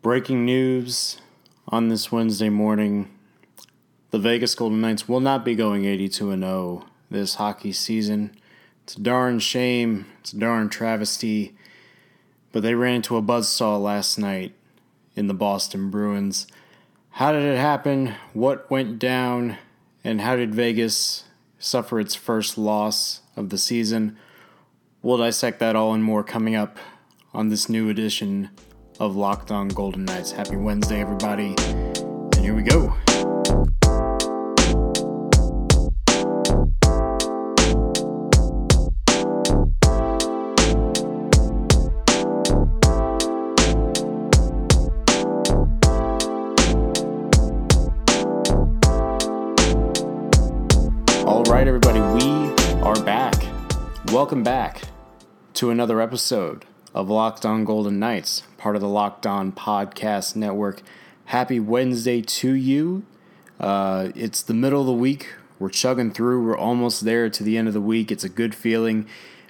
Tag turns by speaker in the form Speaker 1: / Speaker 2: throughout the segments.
Speaker 1: Breaking news on this Wednesday morning the Vegas Golden Knights will not be going 82 0 this hockey season. It's a darn shame. It's a darn travesty. But they ran into a buzzsaw last night in the Boston Bruins. How did it happen? What went down? And how did Vegas suffer its first loss of the season? We'll dissect that all and more coming up on this new edition of Locked On Golden Knights. Happy Wednesday, everybody. And here we go. All right, everybody, we are back. Welcome back to another episode of Locked On Golden Knights, part of the Locked On Podcast Network. Happy Wednesday to you. Uh, it's the middle of the week. We're chugging through. We're almost there to the end of the week. It's a good feeling.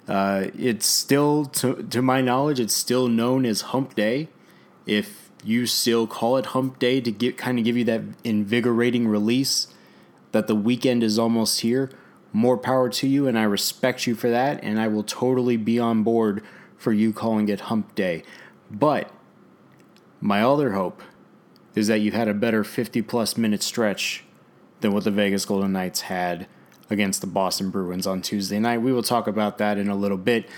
Speaker 1: Uh, it's still, to, to my knowledge, it's still known as Hump Day. If you still call it Hump Day to get kind of give you that invigorating release that the weekend is almost here, more power to you, and I respect you for that, and I will totally be on board for you calling it hump day. But my other hope is that you've had a better 50 plus minute stretch than what the Vegas Golden Knights had against the Boston Bruins on Tuesday night. We will talk about that in a little bit.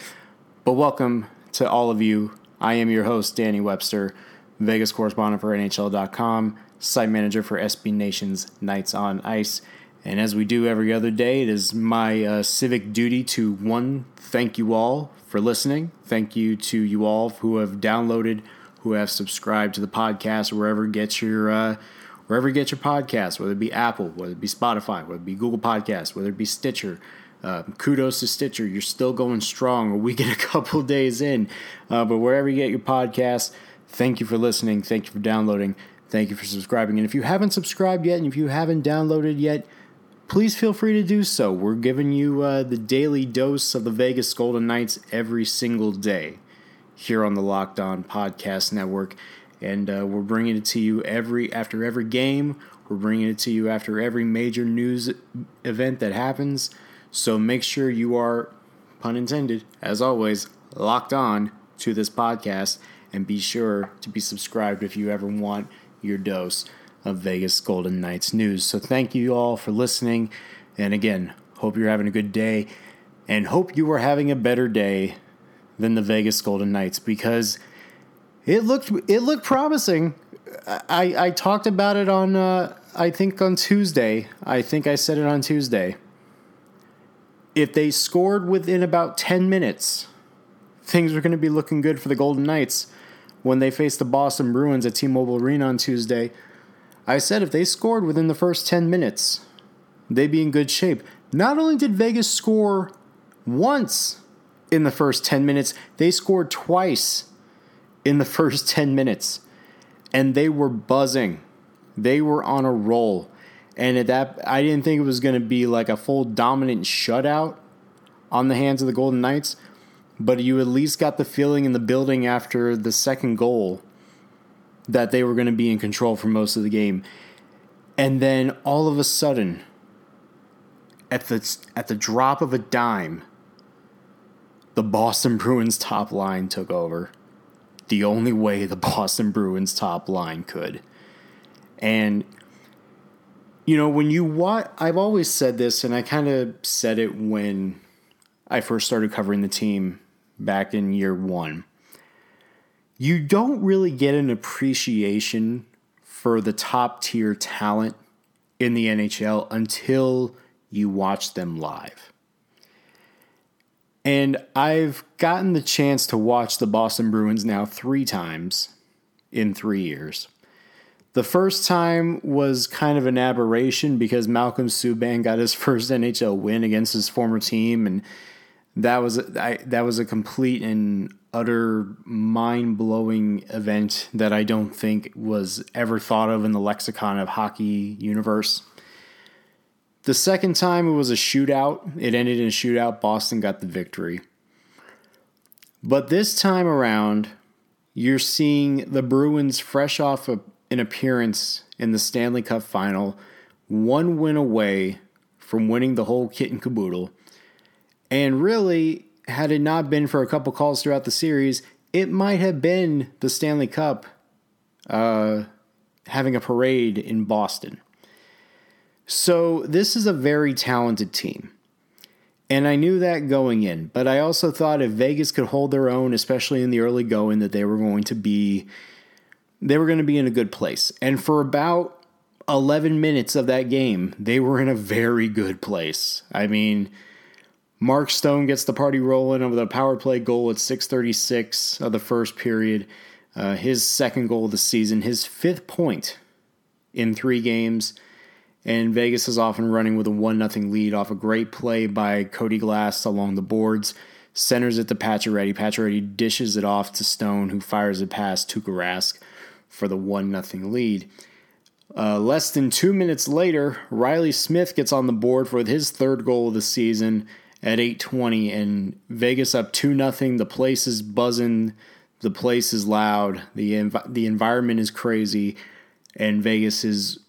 Speaker 1: But welcome to all of you. I am your host, Danny Webster, Vegas correspondent for NHL.com, site manager for SB Nation's Knights on Ice. And as we do every other day, it is my uh, civic duty to one, thank you all for listening. Thank you to you all who have downloaded, who have subscribed to the podcast, wherever get your uh, wherever you get your podcast, whether it be Apple, whether it be Spotify, whether it be Google Podcasts, whether it be Stitcher. Uh, kudos to Stitcher. You're still going strong. Week and a couple days in, uh, but wherever you get your podcast, thank you for listening. Thank you for downloading. Thank you for subscribing. And if you haven't subscribed yet, and if you haven't downloaded yet, please feel free to do so. We're giving you uh, the daily dose of the Vegas Golden Knights every single day here on the Locked On Podcast Network, and uh, we're bringing it to you every after every game. We're bringing it to you after every major news event that happens. So make sure you are, pun intended, as always, locked on to this podcast, and be sure to be subscribed if you ever want your dose of Vegas Golden Knights news. So thank you all for listening. And again, hope you're having a good day and hope you are having a better day than the Vegas Golden Knights because it looked it looked promising. I, I talked about it on uh, I think on Tuesday. I think I said it on Tuesday. If they scored within about 10 minutes, things were going to be looking good for the Golden Knights when they faced the Boston Bruins at T-Mobile Arena on Tuesday. I said if they scored within the first 10 minutes, they'd be in good shape. Not only did Vegas score once in the first 10 minutes, they scored twice in the first 10 minutes. And they were buzzing. They were on a roll. And at that I didn't think it was going to be like a full dominant shutout on the hands of the Golden Knights, but you at least got the feeling in the building after the second goal that they were going to be in control for most of the game. And then all of a sudden, at the at the drop of a dime, the Boston Bruins top line took over. The only way the Boston Bruins top line could. And you know, when you watch I've always said this and I kind of said it when I first started covering the team back in year 1 you don't really get an appreciation for the top tier talent in the NHL until you watch them live. And I've gotten the chance to watch the Boston Bruins now three times in three years. The first time was kind of an aberration because Malcolm Subban got his first NHL win against his former team, and that was I, that was a complete and utter mind blowing event that I don't think was ever thought of in the lexicon of hockey universe. The second time it was a shootout. It ended in a shootout. Boston got the victory. But this time around, you're seeing the Bruins fresh off a, an appearance in the Stanley Cup final, one win away from winning the whole kit and caboodle. And really, had it not been for a couple calls throughout the series, it might have been the Stanley Cup uh, having a parade in Boston. So, this is a very talented team. And I knew that going in, but I also thought if Vegas could hold their own, especially in the early going, that they were going to be they were going to be in a good place. And for about 11 minutes of that game, they were in a very good place. I mean, Mark Stone gets the party rolling over a power play goal at 6:36 of the first period. Uh, his second goal of the season, his fifth point in three games. And Vegas is often running with a 1 0 lead off a great play by Cody Glass along the boards. Centers it to Pacioretty. Pacioretty dishes it off to Stone, who fires it past Tuukka Rask for the 1 0 lead. Uh, less than two minutes later, Riley Smith gets on the board for his third goal of the season at 8:20, and Vegas up two nothing. The place is buzzing, the place is loud, the env- the environment is crazy, and Vegas is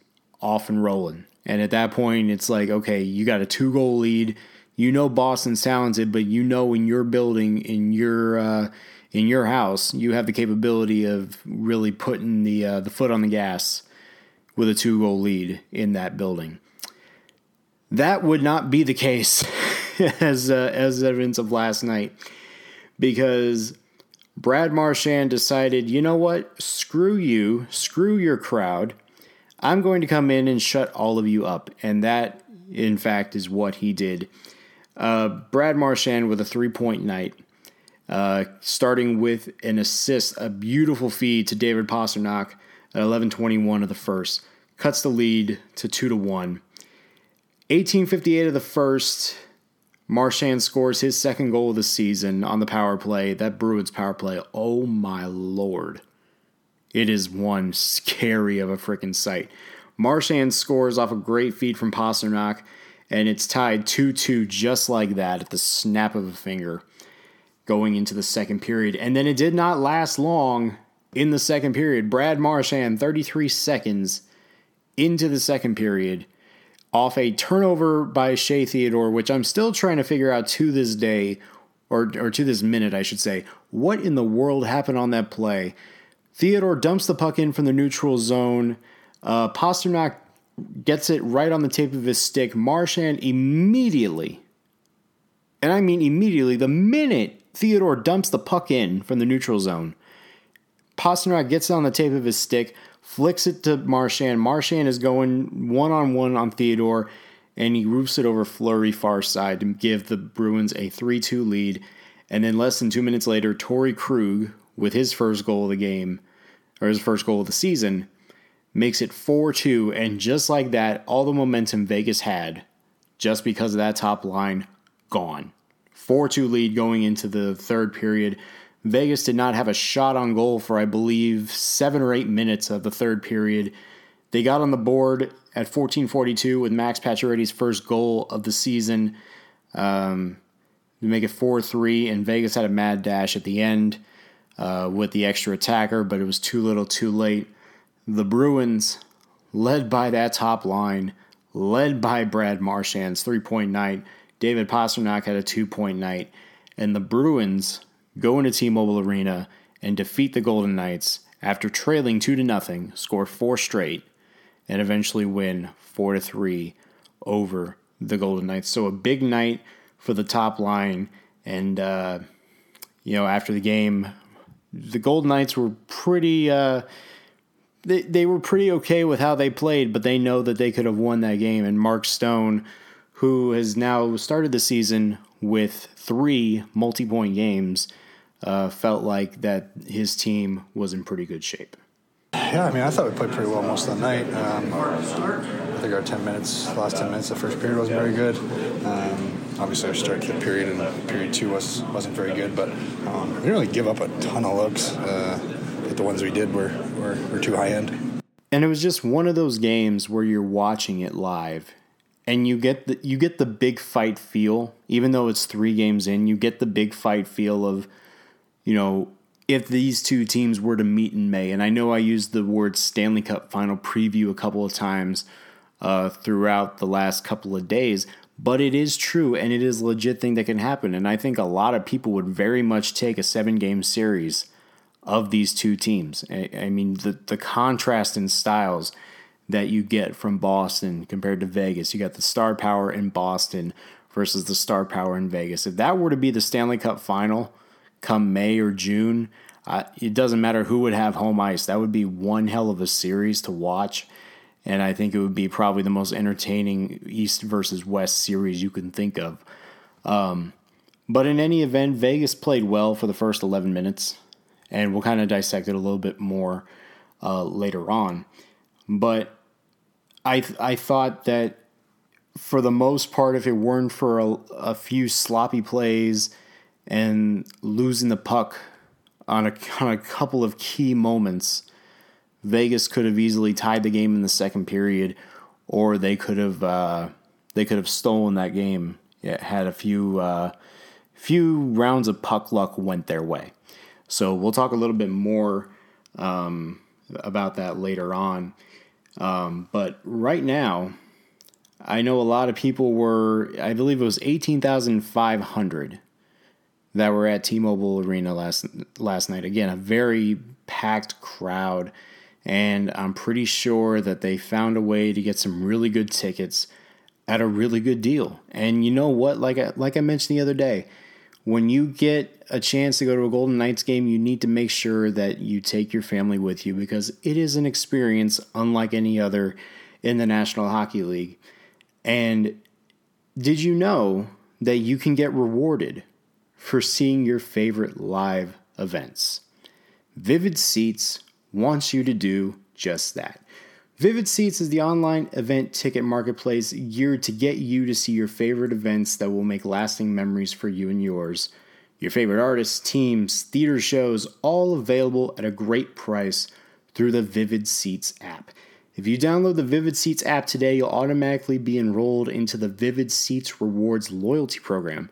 Speaker 1: off and rolling. And at that point, it's like, okay, you got a two goal lead. You know Boston's talented, but you know in your building, in your uh, in your house, you have the capability of really putting the uh, the foot on the gas with a two goal lead in that building. That would not be the case as uh, as evidence of last night, because Brad Marchand decided, you know what, screw you, screw your crowd. I'm going to come in and shut all of you up. And that, in fact, is what he did. Uh, Brad Marchand with a three point night, uh, starting with an assist, a beautiful feed to David Pastrnak at 11:21 of the first, cuts the lead to two to one. 18:58 of the first, Marchand scores his second goal of the season on the power play. That Bruins power play, oh my lord! It is one scary of a freaking sight. Marchand scores off a great feed from Pastrnak, and it's tied 2 2 just like that at the snap of a finger going into the second period. And then it did not last long in the second period. Brad Marchand, 33 seconds into the second period, off a turnover by Shea Theodore, which I'm still trying to figure out to this day, or, or to this minute, I should say, what in the world happened on that play. Theodore dumps the puck in from the neutral zone. Uh, Pastrnak gets it right on the tip of his stick. Marchand immediately, and I mean immediately, the minute Theodore dumps the puck in from the neutral zone, Pastrnak gets it on the tape of his stick, flicks it to Marchand. Marchand is going one on one on Theodore, and he roofs it over Fleury far side to give the Bruins a 3 2 lead. And then less than two minutes later, Torey Krug, with his first goal of the game, or his first goal of the season, makes it 4 2. And just like that, all the momentum Vegas had, just because of that top line, gone. 4 2 lead going into the third period. Vegas did not have a shot on goal for, I believe, seven or eight minutes of the third period. They got on the board at 14:42 with Max Pacioretty's first goal of the season um, to make it 4-3, and Vegas had a mad dash at the end uh, with the extra attacker, but it was too little, too late. The Bruins, led by that top line, led by Brad Marchand's three-point night, David Pastrnak had a two-point night, and the Bruins go into T-Mobile Arena and defeat the Golden Knights after trailing two to nothing, score four straight, and eventually win four to three over the Golden Knights. So a big night for the top line, and uh, you know after the game, the Golden Knights were pretty. Uh, they, they were pretty okay with how they played, but they know that they could have won that game. And Mark Stone, who has now started the season with three multi point games, uh, felt like that his team was in pretty good shape.
Speaker 2: Yeah, I mean, I thought we played pretty well most of the night. Um, I think our 10 minutes, last 10 minutes, the first period wasn't very good. Um, obviously, our start to the period and period two was, wasn't very good, but um, we didn't really give up a ton of looks. Uh, but the ones we did were, were, were too high end.
Speaker 1: And it was just one of those games where you're watching it live and you get the you get the big fight feel even though it's 3 games in you get the big fight feel of you know if these two teams were to meet in May. And I know I used the word Stanley Cup final preview a couple of times uh, throughout the last couple of days, but it is true and it is a legit thing that can happen. And I think a lot of people would very much take a seven game series of these two teams. I, I mean, the, the contrast in styles that you get from Boston compared to Vegas. You got the star power in Boston versus the star power in Vegas. If that were to be the Stanley Cup final, come May or June, uh, it doesn't matter who would have home ice. That would be one hell of a series to watch. And I think it would be probably the most entertaining East versus West series you can think of. Um, but in any event, Vegas played well for the first 11 minutes. And we'll kind of dissect it a little bit more uh, later on. But I, I thought that for the most part, if it weren't for a, a few sloppy plays and losing the puck on a, on a couple of key moments, Vegas could have easily tied the game in the second period, or they could have uh, they could have stolen that game. It had a few uh, few rounds of puck luck went their way. So we'll talk a little bit more um, about that later on. Um, but right now, I know a lot of people were. I believe it was eighteen thousand five hundred that were at T-Mobile Arena last last night. Again, a very packed crowd, and I'm pretty sure that they found a way to get some really good tickets at a really good deal. And you know what? Like I, like I mentioned the other day, when you get a chance to go to a Golden Knights game, you need to make sure that you take your family with you because it is an experience unlike any other in the National Hockey League. And did you know that you can get rewarded for seeing your favorite live events. Vivid Seats wants you to do just that. Vivid Seats is the online event ticket marketplace geared to get you to see your favorite events that will make lasting memories for you and yours. Your favorite artists, teams, theater shows, all available at a great price through the Vivid Seats app. If you download the Vivid Seats app today, you'll automatically be enrolled into the Vivid Seats Rewards loyalty program.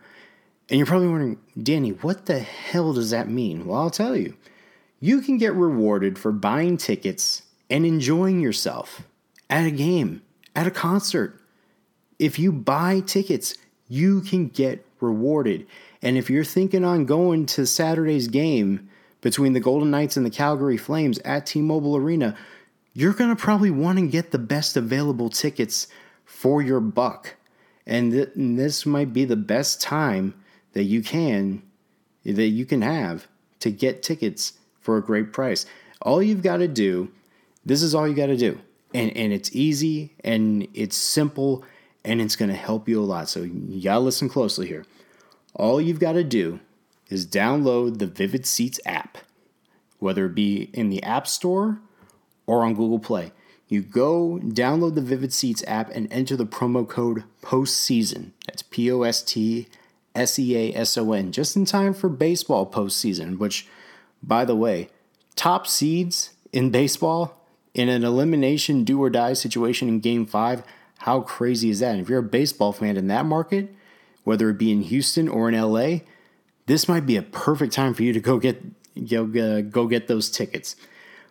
Speaker 1: And you're probably wondering, Danny, what the hell does that mean? Well, I'll tell you. You can get rewarded for buying tickets and enjoying yourself at a game, at a concert. If you buy tickets, you can get rewarded. And if you're thinking on going to Saturday's game between the Golden Knights and the Calgary Flames at T Mobile Arena, you're going to probably want to get the best available tickets for your buck. And, th- and this might be the best time that you can that you can have to get tickets for a great price. All you've got to do, this is all you got to do. And and it's easy and it's simple and it's going to help you a lot. So you got to listen closely here. All you've got to do is download the Vivid Seats app, whether it be in the App Store or on Google Play. You go download the Vivid Seats app and enter the promo code POSTSEASON. That's P O S T S E A S O N, just in time for baseball postseason, which, by the way, top seeds in baseball in an elimination do or die situation in game five, how crazy is that? And if you're a baseball fan in that market, whether it be in Houston or in LA, this might be a perfect time for you to go get you know, uh, go get those tickets.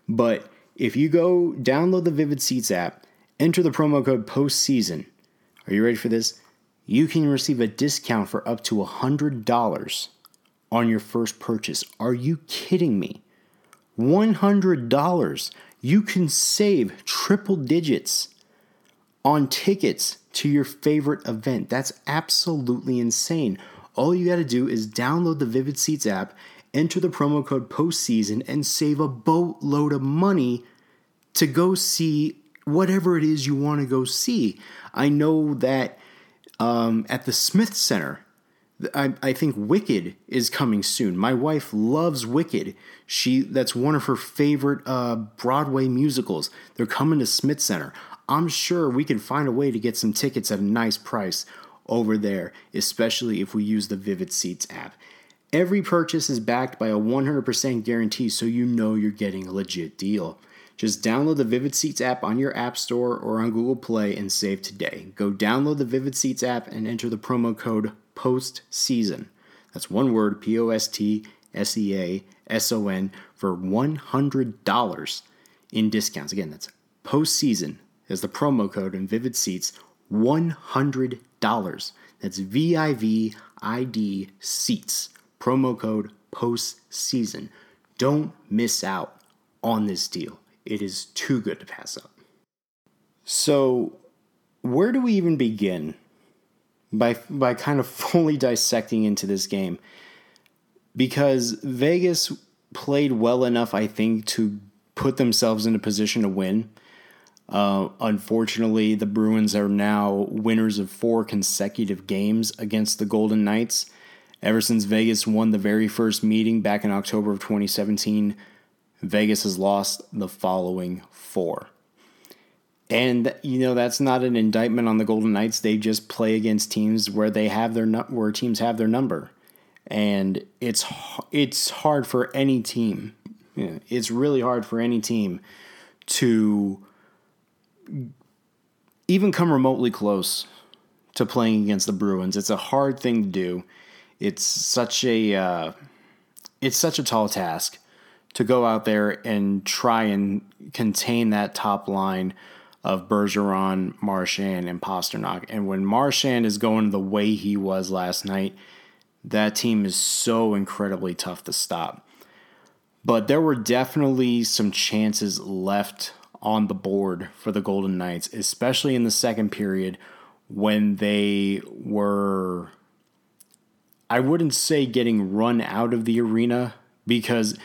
Speaker 1: But if you go download the Vivid Seats app, enter the promo code postseason. Are you ready for this? You can receive a discount for up to $100 on your first purchase. Are you kidding me? $100. You can save triple digits on tickets to your favorite event. That's absolutely insane. All you got to do is download the Vivid Seats app, enter the promo code postseason, and save a boatload of money to go see whatever it is you want to go see. I know that um, at the Smith Center. I, I think Wicked is coming soon. My wife loves Wicked. She that's one of her favorite uh, Broadway musicals. They're coming to Smith Center. I'm sure we can find a way to get some tickets at a nice price over there, especially if we use the Vivid Seats app. Every purchase is backed by a 100% guarantee, so you know you're getting a legit deal. Just download the Vivid Seats app on your App Store or on Google Play and save today. Go download the Vivid Seats app and enter the promo code POSTSEASON. That's one word P O S T S E A S O N, for $100 in discounts. Again, that's postseason as the promo code in Vivid Seats, $100. That's V I V I D Seats, promo code postseason. Don't miss out on this deal. It is too good to pass up. So, where do we even begin by by kind of fully dissecting into this game? Because Vegas played well enough, I think, to put themselves in a position to win. Uh, unfortunately, the Bruins are now winners of four consecutive games against the Golden Knights. Ever since Vegas won the very first meeting back in October of 2017, Vegas has lost the following four. And you know that's not an indictment on the Golden Knights. They just play against teams where they have their where teams have their number, and it's it's hard for any team. It's really hard for any team to even come remotely close to playing against the Bruins. It's a hard thing to do. It's such a uh, it's such a tall task to go out there and try and contain that top line of Bergeron, Marchand, and Pastrnak. And when Marchand is going the way he was last night, that team is so incredibly tough to stop. But there were definitely some chances left on the board for the Golden Knights, especially in the second period when they were, I wouldn't say getting run out of the arena because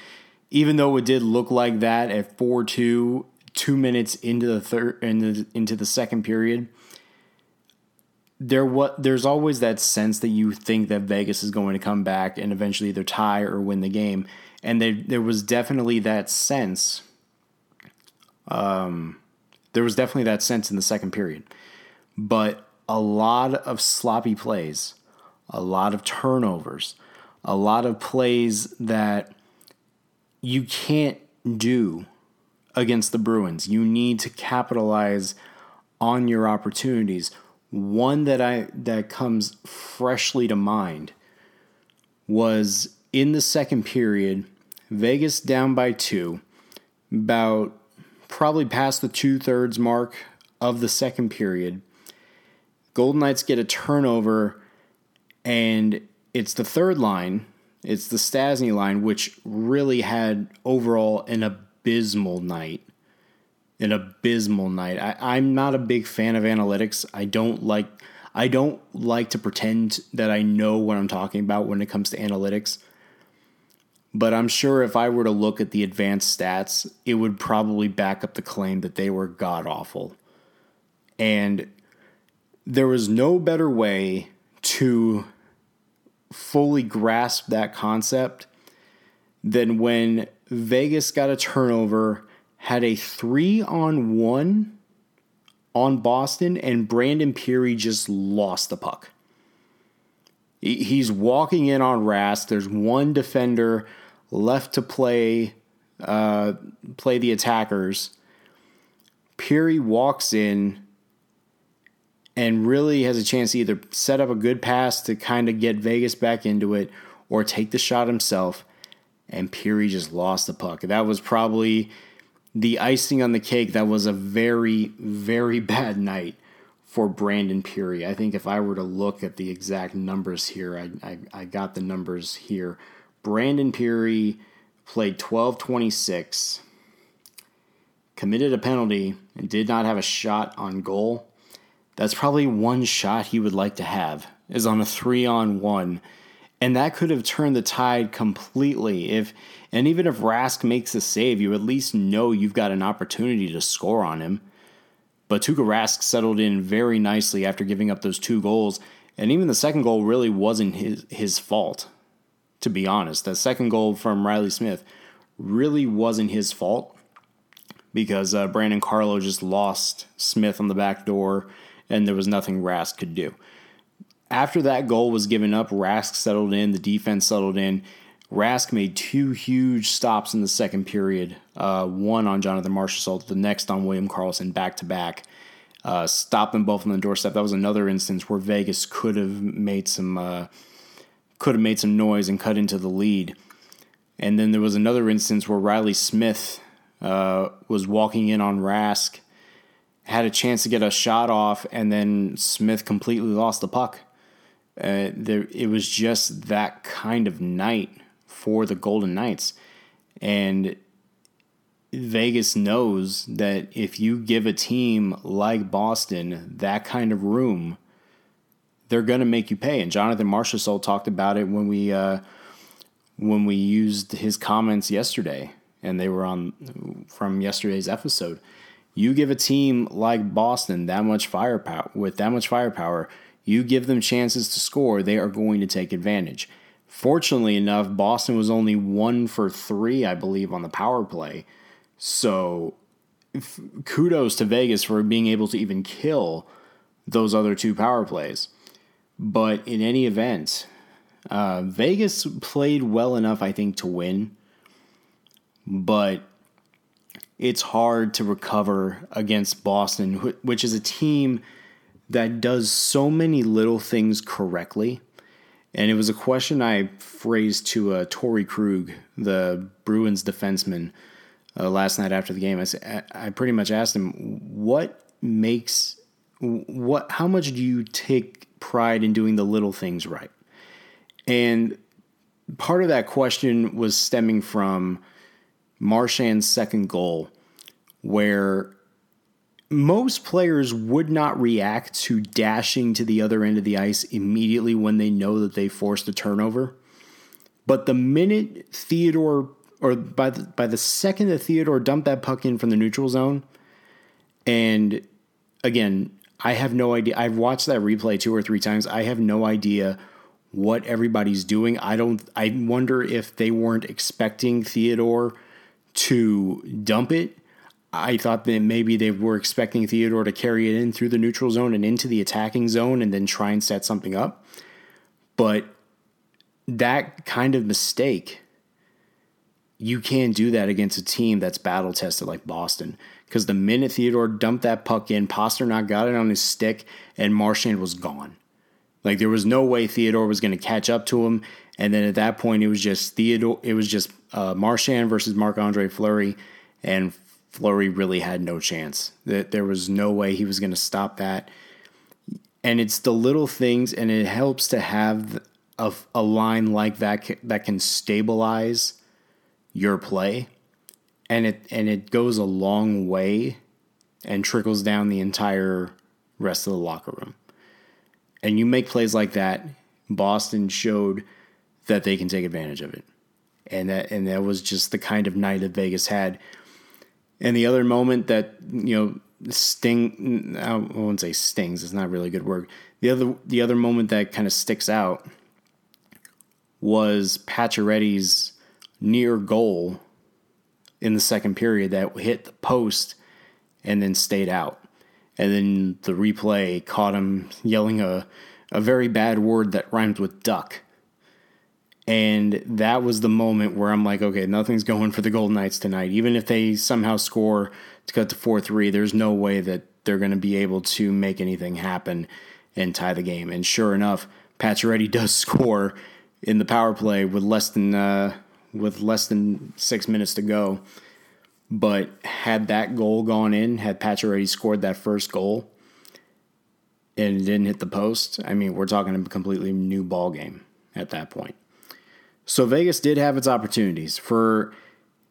Speaker 1: even though it did look like that at 4 2, two minutes into the third into, into the second period, there what there's always that sense that you think that Vegas is going to come back and eventually either tie or win the game. And there there was definitely that sense um, there was definitely that sense in the second period, but a lot of sloppy plays, a lot of turnovers, a lot of plays that you can't do against the Bruins. You need to capitalize on your opportunities. One that I that comes freshly to mind was in the second period, Vegas down by 2, about probably past the two thirds mark of the second period. Golden Knights get a turnover, and it's the third line. It's the Stastny line, which really had overall an abysmal night. An abysmal night. I, I'm not a big fan of analytics. I don't like I don't like to pretend that I know what I'm talking about when it comes to analytics. But I'm sure if I were to look at the advanced stats, it would probably back up the claim that they were god awful. And there was no better way to fully grasp that concept than when Vegas got a turnover, had a three on one on Boston, and Brandon Pirri just lost the puck. He's walking in on Rask. There's one defender left to play uh, play the attackers. Peary walks in and really has a chance to either set up a good pass to kind of get Vegas back into it or take the shot himself. And Pirri just lost the puck. That was probably the icing on the cake. That was a very, very bad night for Brandon Pirri. I think if I were to look at the exact numbers here, I, I, I got the numbers here. Brandon Pirri played 12 26, committed a penalty, and did not have a shot on goal. That's probably one shot he would like to have, is on a three on one. And that could have turned the tide completely. If and even if Rask makes a save, you at least know you've got an opportunity to score on him. But Tuukka Rask settled in very nicely after giving up those two goals, and even the second goal really wasn't his his fault to be honest. That second goal from Riley Smith really wasn't his fault because uh, Brandon Carlo just lost Smith on the back door and there was nothing Rask could do. After that goal was given up, Rask settled in, the defense settled in. Rask made two huge stops in the second period. Uh, one on Jonathan Marchessault, the next on William Karlsson back to back. Uh, stopped them both on the doorstep. That was another instance where Vegas could have made some uh, could have made some noise and cut into the lead. And then there was another instance where Riley Smith uh, was walking in on Rask, had a chance to get a shot off, and then Smith completely lost the puck. Uh, there, it was just that kind of night for the Golden Knights. And Vegas knows that if you give a team like Boston that kind of room, they're going to make you pay. And Jonathan Marchessault talked about it when we uh, when we used his comments yesterday, and they were on from yesterday's episode. You give a team like Boston that much firepower with that much firepower, you give them chances to score, they are going to take advantage. Fortunately enough, Boston was only one for three, I believe, on the power play. So kudos to Vegas for being able to even kill those other two power plays. But in any event, uh, Vegas played well enough, I think, to win. But it's hard to recover against Boston, which is a team that does so many little things correctly. And it was a question I phrased to uh, Torey Krug, the Bruins defenseman, uh, last night after the game. I, I pretty much asked him, "What makes what? How much do you take pride in doing the little things right?" And part of that question was stemming from Marchand's second goal, where most players would not react to dashing to the other end of the ice immediately when they know that they forced a turnover. But the minute Theodore, or by the, by the second that Theodore dumped that puck in from the neutral zone, and again, I have no idea. I've watched that replay two or three times. I have no idea what everybody's doing. I don't. I wonder if they weren't expecting Theodore to dump it. I thought that maybe they were expecting Theodore to carry it in through the neutral zone and into the attacking zone and then try and set something up. But that kind of mistake, you can't do that against a team that's battle tested like Boston. Because the minute Theodore dumped that puck in, Pastrnak got it on his stick, and Marchand was gone. Like there was no way Theodore was going to catch up to him. And then at that point, it was just Theodore. It was just uh, Marchand versus Marc Andre Fleury, and Fleury really had no chance. That there was no way he was going to stop that. And it's the little things, and it helps to have a, a line like that that can stabilize your play, and it and it goes a long way, and trickles down the entire rest of the locker room and you make plays like that, Boston showed that they can take advantage of it. And that and that was just the kind of night that Vegas had. And the other moment that, you know, sting I won't say stings, it's not really good word. The other the other moment that kind of sticks out was Pacioretty's near goal in the second period that hit the post and then stayed out and then the replay caught him yelling a, a very bad word that rhymes with duck. And that was the moment where I'm like, okay, nothing's going for the Golden Knights tonight. Even if they somehow score to cut to 4 3, there's no way that they're going to be able to make anything happen and tie the game. And sure enough, Pacioretty does score in the power play with less than uh, with less than six minutes to go. But had that goal gone in, had Pacioretty scored that first goal and didn't hit the post, I mean, we're talking a completely new ball game at that point. So Vegas did have its opportunities for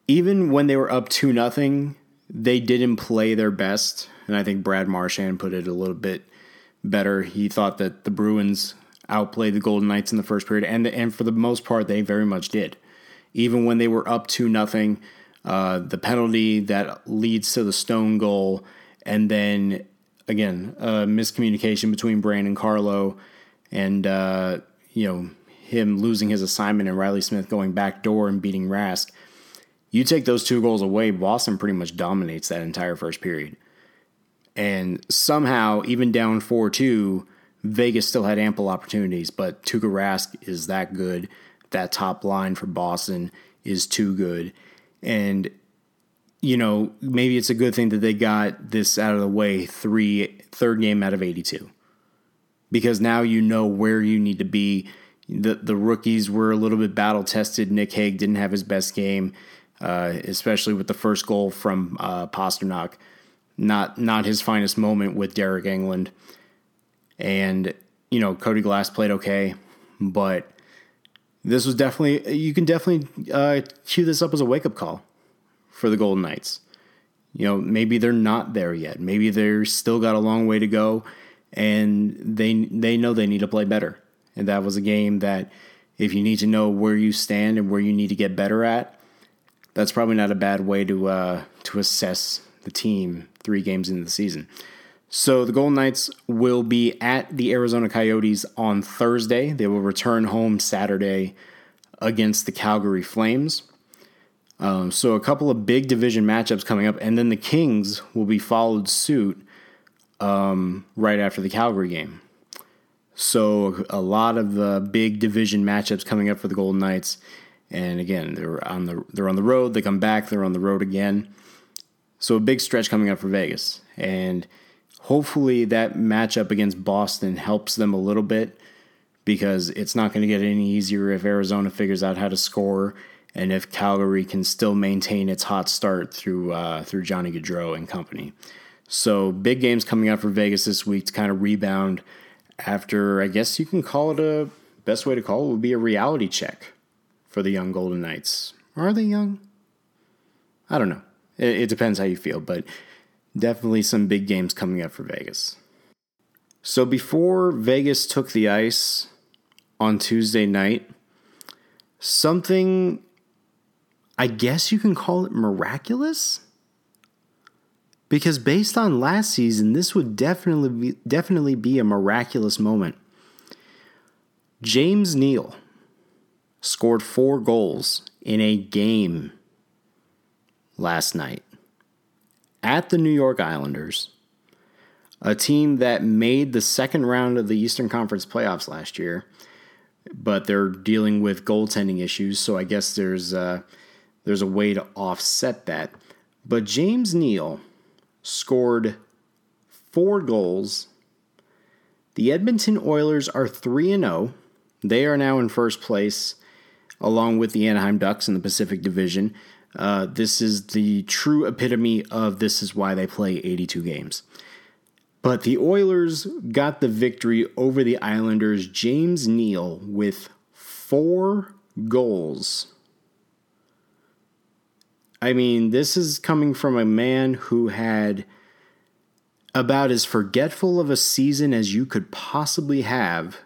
Speaker 1: even when they were up 2 nothing, they didn't play their best, and I think Brad Marchand put it a little bit better. He thought that the Bruins outplayed the Golden Knights in the first period and and for the most part they very much did. Even when they were up 2 nothing, uh, the penalty that leads to the stone goal, and then again uh, miscommunication between Brandon Carlo, and uh, you know him losing his assignment and Riley Smith going back door and beating Rask. You take those two goals away, Boston pretty much dominates that entire first period. And somehow, even down 4 2, Vegas still had ample opportunities, but Tuukka Rask is that good. That top line for Boston is too good. And you know, maybe it's a good thing that they got this out of the way three third game out of 82. Because now you know where you need to be. The the rookies were a little bit battle tested. Nick Hague didn't have his best game, uh, especially with the first goal from uh, Pastrnak. Not not his finest moment with Deryk Engelland, and you know Cody Glass played okay, but this was definitely you can definitely uh, cue this up as a wake up call for the Golden Knights. You know, maybe they're not there yet. Maybe they're still got a long way to go, and they they know they need to play better. And that was a game that, if you need to know where you stand and where you need to get better at, that's probably not a bad way to uh, to assess the team three games into the season. So the Golden Knights will be at the Arizona Coyotes on Thursday. They will return home Saturday against the Calgary Flames. Um, so a couple of big division matchups coming up, and then the Kings will be followed suit um, right after the Calgary game. So a lot of the big division matchups coming up for the Golden Knights. And again, they're on the they're on the road. They come back. They're on the road again. So a big stretch coming up for Vegas, and hopefully that matchup against Boston helps them a little bit because it's not going to get any easier if Arizona figures out how to score and if Calgary can still maintain its hot start through uh, through Johnny Gaudreau and company. So big games coming up for Vegas this week to kind of rebound after I guess you can call it a best way to call it would be a reality check for the young Golden Knights. Are they young? I don't know. It, it depends how you feel, but definitely some big games coming up for Vegas. So before Vegas took the ice on Tuesday night, something I guess you can call it miraculous because based on last season, this would definitely be, definitely be a miraculous moment. James Neal scored four goals in a game last night at the New York Islanders, a team that made the second round of the Eastern Conference playoffs last year, but they're dealing with goaltending issues. So I guess there's a, there's a way to offset that. But James Neal scored four goals. The Edmonton Oilers are 3 0. They are now in first place, along with the Anaheim Ducks in the Pacific Division. Uh, this is the true epitome of this is why they play 82 games. But the Oilers got the victory over the Islanders. James Neal with four goals. I mean, this is coming from a man who had about as forgetful of a season as you could possibly have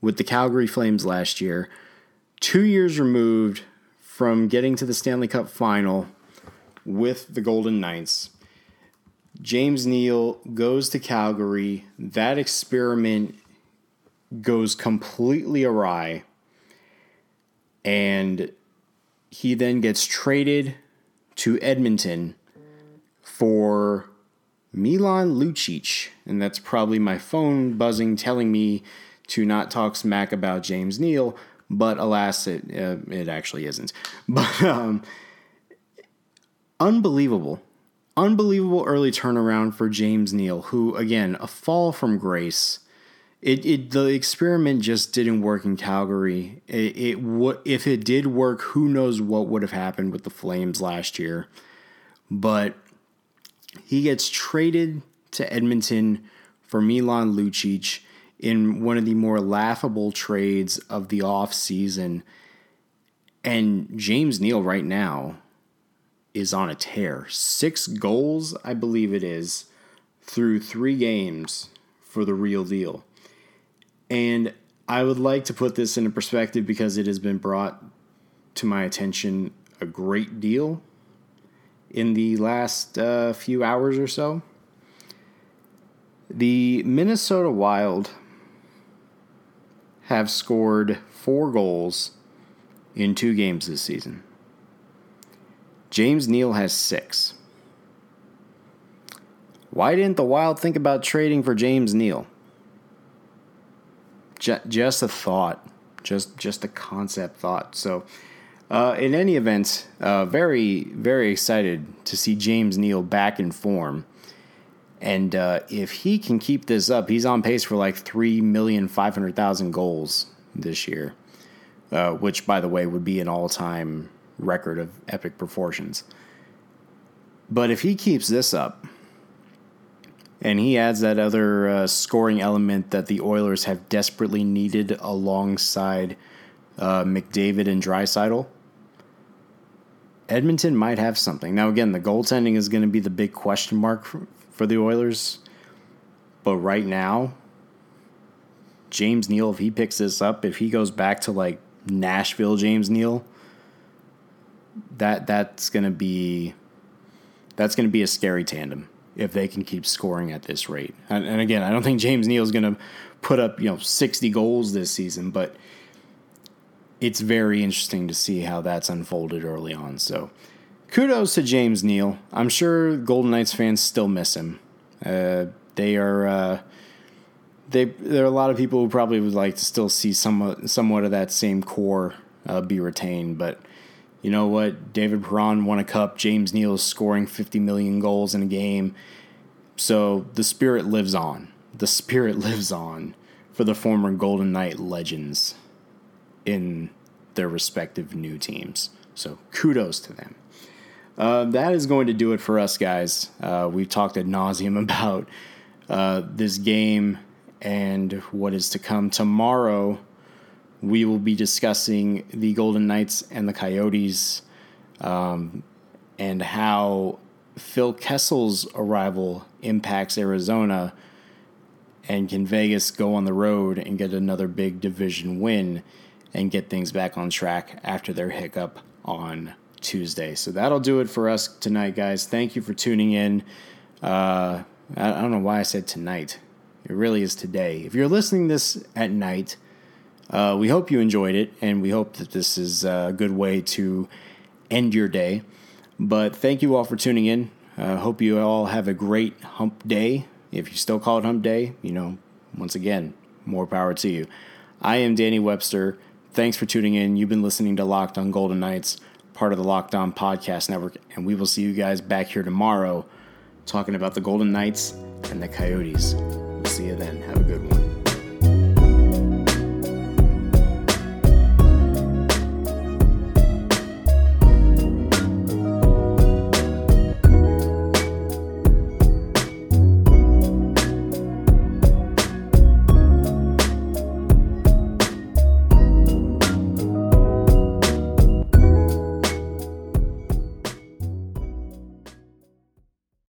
Speaker 1: with the Calgary Flames last year. Two years removed from getting to the Stanley Cup final with the Golden Knights. James Neal goes to Calgary. That experiment goes completely awry. And he then gets traded to Edmonton for Milan Lucic. And that's probably my phone buzzing telling me to not talk smack about James Neal but alas, it uh, it actually isn't. But um, unbelievable, unbelievable early turnaround for James Neal, who again a fall from grace. It, it the experiment just didn't work in Calgary. It, it if it did work, who knows what would have happened with the Flames last year. But he gets traded to Edmonton for Milan Lucic in one of the more laughable trades of the off season. And James Neal right now is on a tear. Six goals, I believe it is, through three games for the real deal. And I would like to put this into perspective because it has been brought to my attention a great deal in the last uh, few hours or so. The Minnesota Wild have scored four goals in two games this season. James Neal has six. Why didn't the Wild think about trading for James Neal? Just a thought, just just a concept thought. So, uh, in any event, uh, very very excited to see James Neal back in form. And uh, if he can keep this up, he's on pace for like three million five hundred thousand goals this year, uh, which, by the way, would be an all time record of epic proportions. But if he keeps this up, and he adds that other uh, scoring element that the Oilers have desperately needed alongside uh, McDavid and Draisaitl, Edmonton might have something. Now, again, the goaltending is going to be the big question mark for, for the Oilers. But right now, James Neal, if he picks this up, if he goes back to like Nashville James Neal, that that's gonna be that's gonna be a scary tandem if they can keep scoring at this rate. And, and again, I don't think James Neal is gonna put up you know sixty goals this season, but it's very interesting to see how that's unfolded early on. So kudos to James Neal. I'm sure Golden Knights fans still miss him. Uh, they are uh, they there are a lot of people who probably would like to still see somewhat somewhat of that same core uh, be retained, but you know what? David Perron won a cup. James Neal is scoring 50 million goals in a game. So the spirit lives on. The spirit lives on for the former Golden Knight legends in their respective new teams. So kudos to them. Uh, that is going to do it for us, guys. Uh, we've talked ad nauseum about uh, this game and what is to come. Tomorrow, we will be discussing the Golden Knights and the Coyotes um, and how Phil Kessel's arrival impacts Arizona. And can Vegas go on the road and get another big division win and get things back on track after their hiccup on Tuesday? So that'll do it for us tonight, guys. Thank you for tuning in. Uh, I don't know why I said tonight. It really is today. If you're listening this at night, uh, we hope you enjoyed it, and we hope that this is a good way to end your day. But thank you all for tuning in. I uh, hope you all have a great hump day. If you still call it hump day, you know, once again, more power to you. I am Danny Webster. Thanks for tuning in. You've been listening to Locked On Golden Knights, part of the Locked On Podcast Network, and we will see you guys back here tomorrow talking about the Golden Knights and the Coyotes. We'll see you then. Have a good one.